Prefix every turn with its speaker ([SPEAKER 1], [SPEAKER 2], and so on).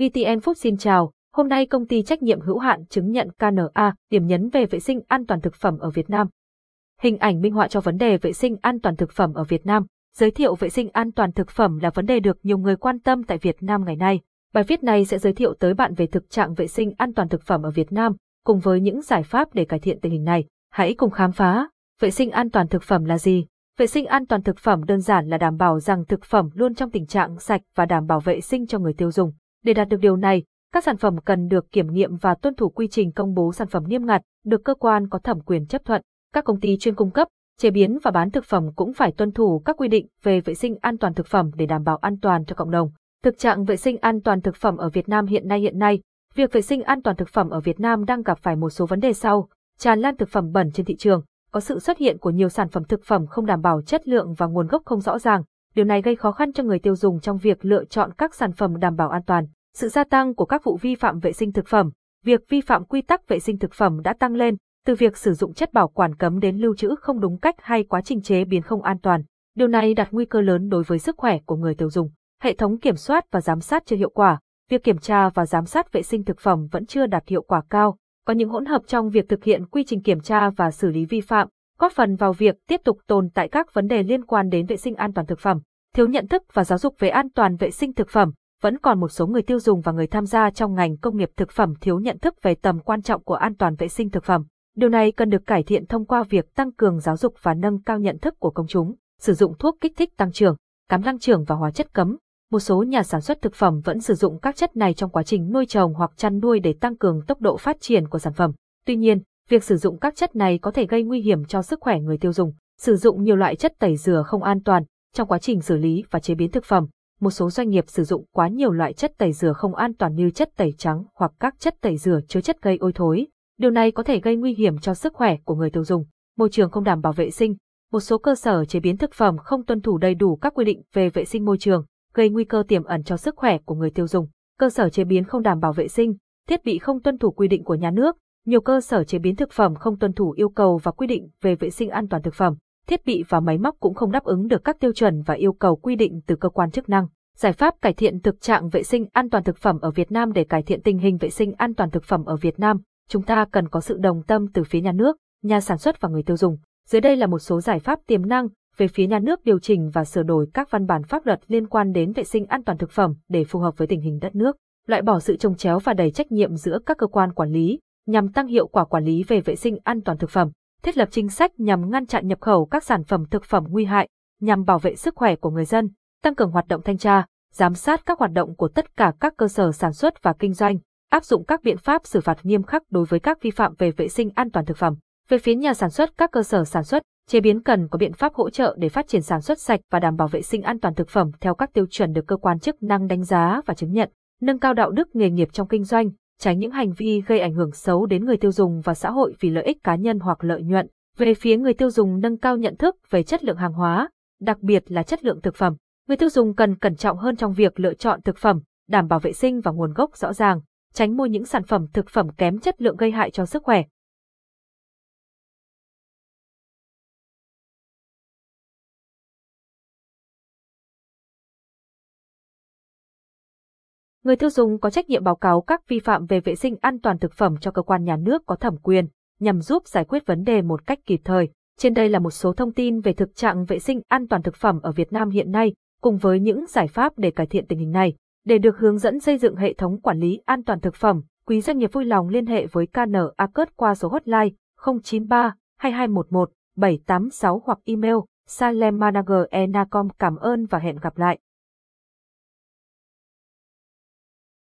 [SPEAKER 1] VTN Food xin chào, hôm nay công ty trách nhiệm hữu hạn chứng nhận KNA điểm nhấn về vệ sinh an toàn thực phẩm ở Việt Nam. Hình ảnh minh họa cho vấn đề vệ sinh an toàn thực phẩm ở Việt Nam. Giới thiệu vệ sinh an toàn thực phẩm là vấn đề được nhiều người quan tâm tại Việt Nam ngày nay. Bài viết này sẽ giới thiệu tới bạn về thực trạng vệ sinh an toàn thực phẩm ở Việt Nam, cùng với những giải pháp để cải thiện tình hình này. Hãy cùng khám phá, vệ sinh an toàn thực phẩm là gì? Vệ sinh an toàn thực phẩm đơn giản là đảm bảo rằng thực phẩm luôn trong tình trạng sạch và đảm bảo vệ sinh cho người tiêu dùng. Để đạt được điều này, các sản phẩm cần được kiểm nghiệm và tuân thủ quy trình công bố sản phẩm nghiêm ngặt, được cơ quan có thẩm quyền chấp thuận. Các công ty chuyên cung cấp, chế biến và bán thực phẩm cũng phải tuân thủ các quy định về vệ sinh an toàn thực phẩm để đảm bảo an toàn cho cộng đồng. Thực trạng vệ sinh an toàn thực phẩm ở Việt Nam hiện nay hiện nay, việc vệ sinh an toàn thực phẩm ở Việt Nam đang gặp phải một số vấn đề sau, tràn lan thực phẩm bẩn trên thị trường, có sự xuất hiện của nhiều sản phẩm thực phẩm không đảm bảo chất lượng và nguồn gốc không rõ ràng. Điều này gây khó khăn cho người tiêu dùng trong việc lựa chọn các sản phẩm đảm bảo an toàn. Sự gia tăng của các vụ vi phạm vệ sinh thực phẩm, việc vi phạm quy tắc vệ sinh thực phẩm đã tăng lên, từ việc sử dụng chất bảo quản cấm đến lưu trữ không đúng cách hay quá trình chế biến không an toàn. Điều này đặt nguy cơ lớn đối với sức khỏe của người tiêu dùng. Hệ thống kiểm soát và giám sát chưa hiệu quả, việc kiểm tra và giám sát vệ sinh thực phẩm vẫn chưa đạt hiệu quả cao, có những hỗn hợp trong việc thực hiện quy trình kiểm tra và xử lý vi phạm, góp phần vào việc tiếp tục tồn tại các vấn đề liên quan đến vệ sinh an toàn thực phẩm, thiếu nhận thức và giáo dục về an toàn vệ sinh thực phẩm, vẫn còn một số người tiêu dùng và người tham gia trong ngành công nghiệp thực phẩm thiếu nhận thức về tầm quan trọng của an toàn vệ sinh thực phẩm. Điều này cần được cải thiện thông qua việc tăng cường giáo dục và nâng cao nhận thức của công chúng, sử dụng thuốc kích thích tăng trưởng, cám tăng trưởng và hóa chất cấm. Một số nhà sản xuất thực phẩm vẫn sử dụng các chất này trong quá trình nuôi trồng hoặc chăn nuôi để tăng cường tốc độ phát triển của sản phẩm. Tuy nhiên, việc sử dụng các chất này có thể gây nguy hiểm cho sức khỏe người tiêu dùng. Sử dụng nhiều loại chất tẩy rửa không an toàn trong quá trình xử lý và chế biến thực phẩm. Một số doanh nghiệp sử dụng quá nhiều loại chất tẩy rửa không an toàn như chất tẩy trắng hoặc các chất tẩy rửa chứa chất gây ôi thối. Điều này có thể gây nguy hiểm cho sức khỏe của người tiêu dùng. Môi trường không đảm bảo vệ sinh. Một số cơ sở chế biến thực phẩm không tuân thủ đầy đủ các quy định về vệ sinh môi trường, gây nguy cơ tiềm ẩn cho sức khỏe của người tiêu dùng. Cơ sở chế biến không đảm bảo vệ sinh, thiết bị không tuân thủ quy định của nhà nước, nhiều cơ sở chế biến thực phẩm không tuân thủ yêu cầu và quy định về vệ sinh an toàn thực phẩm, thiết bị và máy móc cũng không đáp ứng được các tiêu chuẩn và yêu cầu quy định từ cơ quan chức năng. Giải pháp cải thiện thực trạng vệ sinh an toàn thực phẩm ở Việt Nam để cải thiện tình hình vệ sinh an toàn thực phẩm ở Việt Nam, chúng ta cần có sự đồng tâm từ phía nhà nước, nhà sản xuất và người tiêu dùng. Dưới đây là một số giải pháp tiềm năng về phía nhà nước điều chỉnh và sửa đổi các văn bản pháp luật liên quan đến vệ sinh an toàn thực phẩm để phù hợp với tình hình đất nước, loại bỏ sự trồng chéo và đầy trách nhiệm giữa các cơ quan quản lý, nhằm tăng hiệu quả quản lý về vệ sinh an toàn thực phẩm, thiết lập chính sách nhằm ngăn chặn nhập khẩu các sản phẩm thực phẩm nguy hại, nhằm bảo vệ sức khỏe của người dân, tăng cường hoạt động thanh tra, giám sát các hoạt động của tất cả các cơ sở sản xuất và kinh doanh, áp dụng các biện pháp xử phạt nghiêm khắc đối với các vi phạm về vệ sinh an toàn thực phẩm. Về phía nhà sản xuất các cơ sở sản xuất, chế biến cần có biện pháp hỗ trợ để phát triển sản xuất sạch và đảm bảo vệ sinh an toàn thực phẩm theo các tiêu chuẩn được cơ quan chức năng đánh giá và chứng nhận, nâng cao đạo đức nghề nghiệp trong kinh doanh, tránh những hành vi gây ảnh hưởng xấu đến người tiêu dùng và xã hội vì lợi ích cá nhân hoặc lợi nhuận. Về phía người tiêu dùng nâng cao nhận thức về chất lượng hàng hóa, đặc biệt là chất lượng thực phẩm. Người tiêu dùng cần cẩn trọng hơn trong việc lựa chọn thực phẩm, đảm bảo vệ sinh và nguồn gốc rõ ràng, tránh mua những sản phẩm thực phẩm kém chất lượng gây hại cho sức khỏe. Người tiêu dùng có trách nhiệm báo cáo các vi phạm về vệ sinh an toàn thực phẩm cho cơ quan nhà nước có thẩm quyền, nhằm giúp giải quyết vấn đề một cách kịp thời. Trên đây là một số thông tin về thực trạng vệ sinh an toàn thực phẩm ở Việt Nam hiện nay, cùng với những giải pháp để cải thiện tình hình này. Để được hướng dẫn xây dựng hệ thống quản lý an toàn thực phẩm, quý doanh nghiệp vui lòng liên hệ với KNA Cớt qua số hotline 093 2211 786 hoặc email salemanagerenacom. Cảm ơn và hẹn gặp lại.